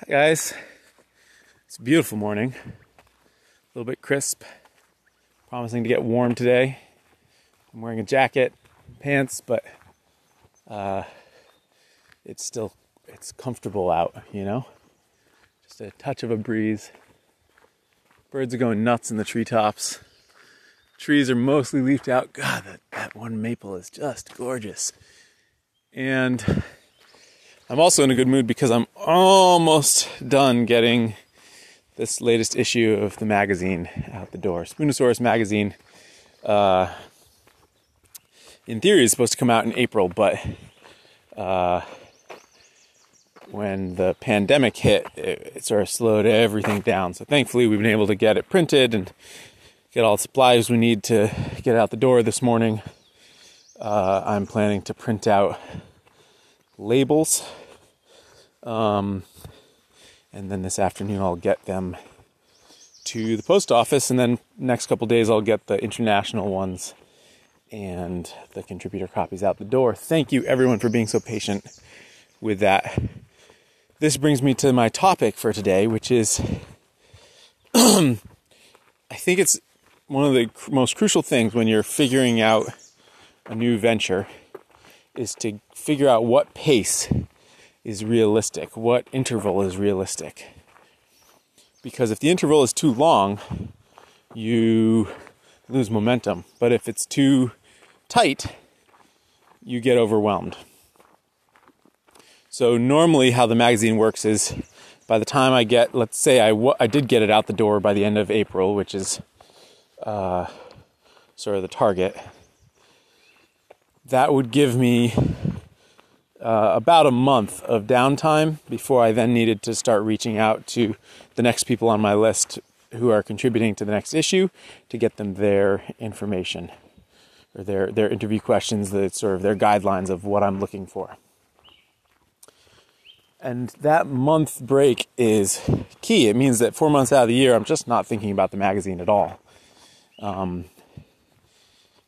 Hi guys, it's a beautiful morning, a little bit crisp, promising to get warm today. I'm wearing a jacket, pants, but uh, it's still it's comfortable out, you know. Just a touch of a breeze. Birds are going nuts in the treetops. Trees are mostly leafed out. God, that, that one maple is just gorgeous. And I'm also in a good mood because I'm almost done getting this latest issue of the magazine out the door. Spoonesaurus magazine, uh, in theory, is supposed to come out in April, but uh, when the pandemic hit, it, it sort of slowed everything down. So thankfully, we've been able to get it printed and get all the supplies we need to get out the door this morning. Uh, I'm planning to print out labels. Um, and then this afternoon I'll get them to the post office, and then next couple days I'll get the international ones and the contributor copies out the door. Thank you everyone for being so patient with that. This brings me to my topic for today, which is I think it's one of the most crucial things when you're figuring out a new venture is to figure out what pace is realistic, what interval is realistic. Because if the interval is too long, you lose momentum. But if it's too tight, you get overwhelmed. So, normally, how the magazine works is by the time I get, let's say I, w- I did get it out the door by the end of April, which is uh, sort of the target, that would give me uh, about a month of downtime before I then needed to start reaching out to the next people on my list who are contributing to the next issue to get them their information or their, their interview questions, that sort of their guidelines of what I'm looking for. And that month break is key. It means that four months out of the year, I'm just not thinking about the magazine at all. Um,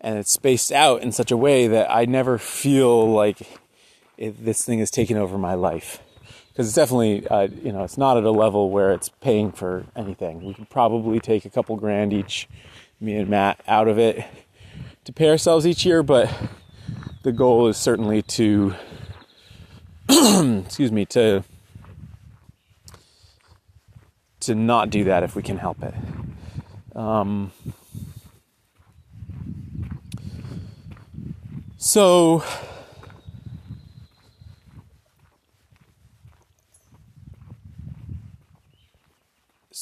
and it's spaced out in such a way that I never feel like it, this thing is taking over my life. Because it's definitely, uh, you know, it's not at a level where it's paying for anything. We could probably take a couple grand each, me and Matt, out of it to pay ourselves each year, but the goal is certainly to, excuse me, to to not do that if we can help it. Um, so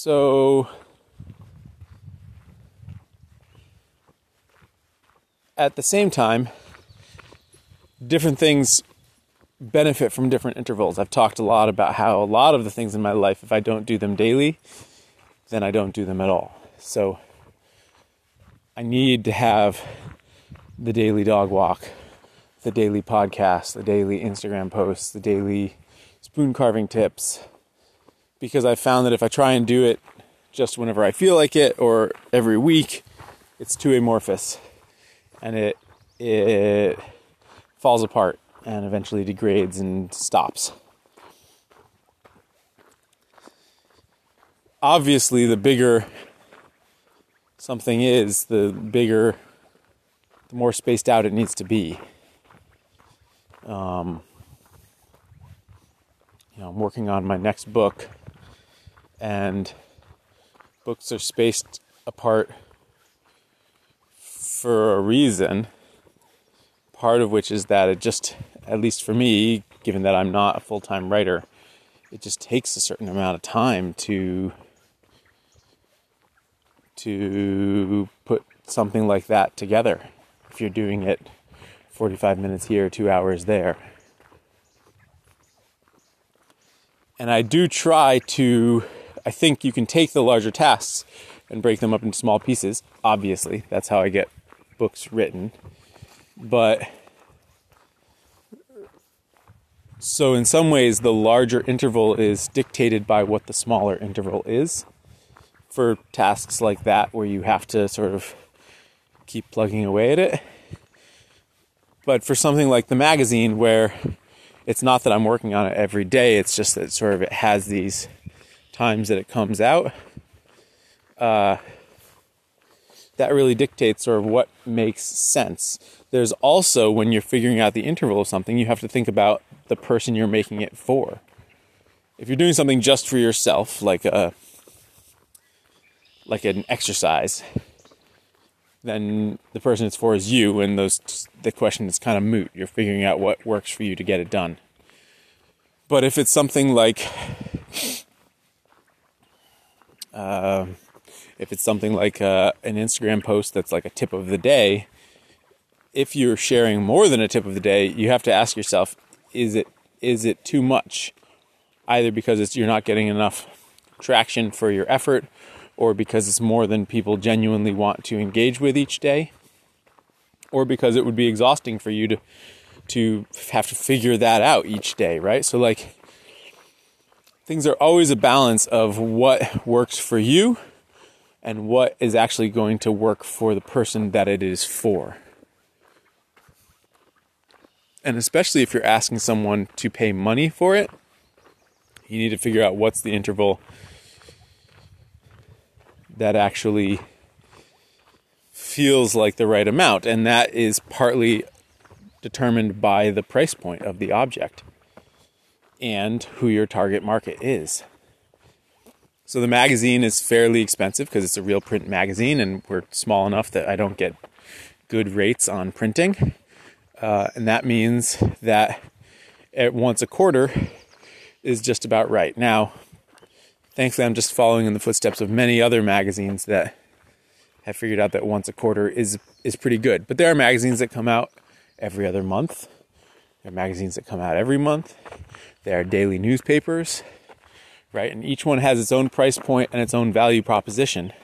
So at the same time, different things benefit from different intervals. I've talked a lot about how a lot of the things in my life, if I don't do them daily, then I don't do them at all. So I need to have the daily dog walk, the daily podcast, the daily Instagram posts, the daily spoon carving tips, because I found that if I try and do it just whenever I feel like it or every week, it's too amorphous and it it falls apart and eventually degrades and stops. Obviously, the bigger something is, the bigger, the more spaced out it needs to be. Um, you know, I'm working on my next book and books are spaced apart for a reason. Part of which is that it just, at least for me, given that I'm not a full time writer, it just takes a certain amount of time to to put something like that together if you're doing it 45 minutes here, 2 hours there. And I do try to I think you can take the larger tasks and break them up into small pieces. Obviously, that's how I get books written. But so, in some ways, the larger interval is dictated by what the smaller interval is for tasks like that, where you have to sort of keep plugging away at it. But for something like the magazine, where it's not that I'm working on it every day. It's just that sort of it has these times that it comes out. Uh, that really dictates sort of what makes sense. There's also when you're figuring out the interval of something, you have to think about the person you're making it for. If you're doing something just for yourself, like a like an exercise, then the person it's for is you, and those the question is kind of moot. You're figuring out what works for you to get it done. But if it's something like, uh, if it's something like uh, an Instagram post that's like a tip of the day, if you're sharing more than a tip of the day, you have to ask yourself: Is it is it too much? Either because it's you're not getting enough traction for your effort, or because it's more than people genuinely want to engage with each day, or because it would be exhausting for you to to have to figure that out each day, right? So like things are always a balance of what works for you and what is actually going to work for the person that it is for. And especially if you're asking someone to pay money for it, you need to figure out what's the interval that actually feels like the right amount. And that is partly determined by the price point of the object and who your target market is. So the magazine is fairly expensive because it's a real print magazine and we're small enough that I don't get good rates on printing. Uh, and that means that at once a quarter is just about right. Now, thankfully, I'm just following in the footsteps of many other magazines that have figured out that once a quarter is is pretty good. But there are magazines that come out every other month. Are magazines that come out every month. There are daily newspapers, right? And each one has its own price point and its own value proposition.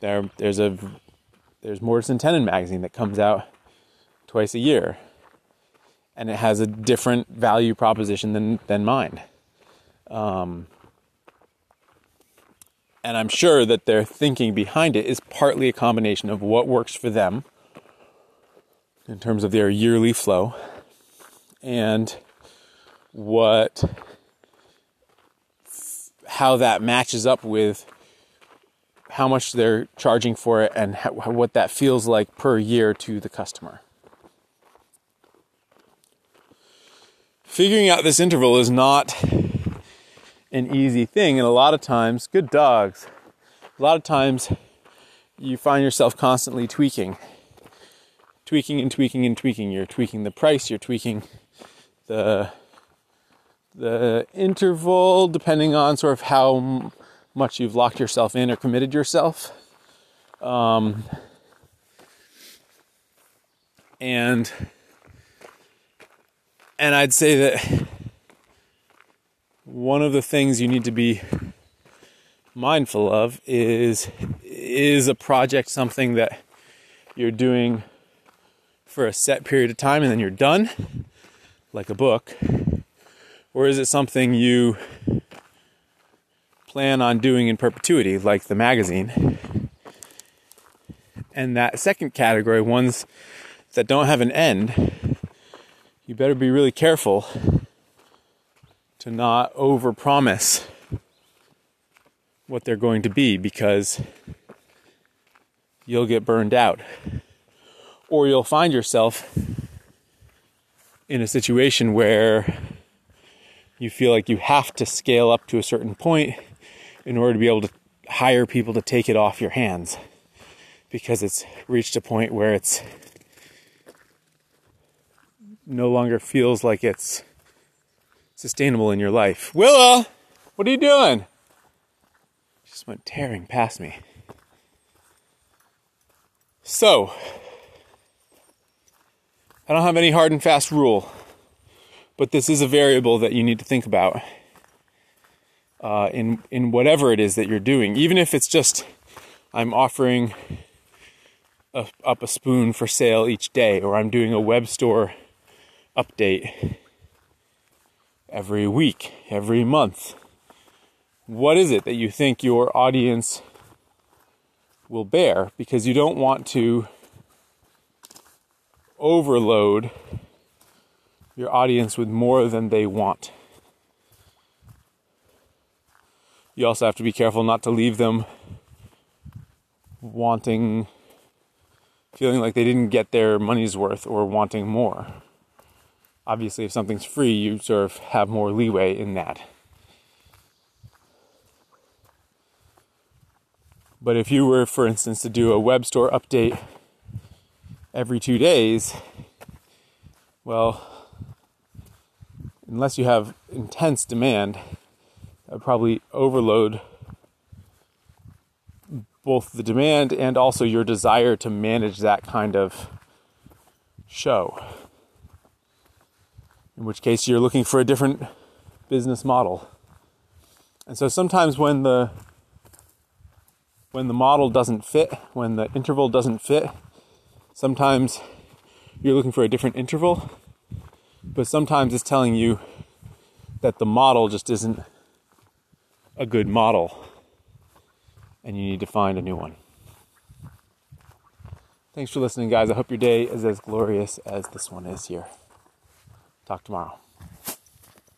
There, there's a there's Mortise and Tenon magazine that comes out twice a year, and it has a different value proposition than than mine. Um, and I'm sure that their thinking behind it is partly a combination of what works for them in terms of their yearly flow and what how that matches up with how much they're charging for it and how, what that feels like per year to the customer. Figuring out this interval is not an easy thing. And a lot of times, good dogs, a lot of times you find yourself constantly tweaking, tweaking and tweaking and tweaking. You're tweaking the price, you're tweaking the the interval depending on sort of how much you've locked yourself in or committed yourself. Um, and and I'd say that one of the things you need to be mindful of is is a project something that you're doing for a set period of time and then you're done like a book or is it something you plan on doing in perpetuity like the magazine and that second category ones that don't have an end you better be really careful to not overpromise what they're going to be because you'll get burned out. Or you'll find yourself in a situation where you feel like you have to scale up to a certain point in order to be able to hire people to take it off your hands because it's reached a point where it's no longer feels like it's sustainable in your life. Willa, what are you doing? She just went tearing past me. So, I don't have any hard and fast rule, but this is a variable that you need to think about uh, in in whatever it is that you're doing, even if it's just I'm offering a, up a spoon for sale each day, or I'm doing a web store update every week, every month? What is it that you think your audience will bear? Because you don't want to overload your audience with more than they want. You also have to be careful not to leave them wanting, feeling like they didn't get their money's worth or wanting more. Obviously, if something's free, you sort of have more leeway in that. But if you were, for instance, to do a web store update every two days, well, unless you have intense demand, that would probably overload both the demand and also your desire to manage that kind of show. In which case, you're looking for a different business model. And so sometimes when the when the model doesn't fit, when the interval doesn't fit, sometimes you're looking for a different interval, but sometimes it's telling you that the model just isn't a good model and you need to find a new one. Thanks for listening, guys. I hope your day is as glorious as this one is here. Talk tomorrow.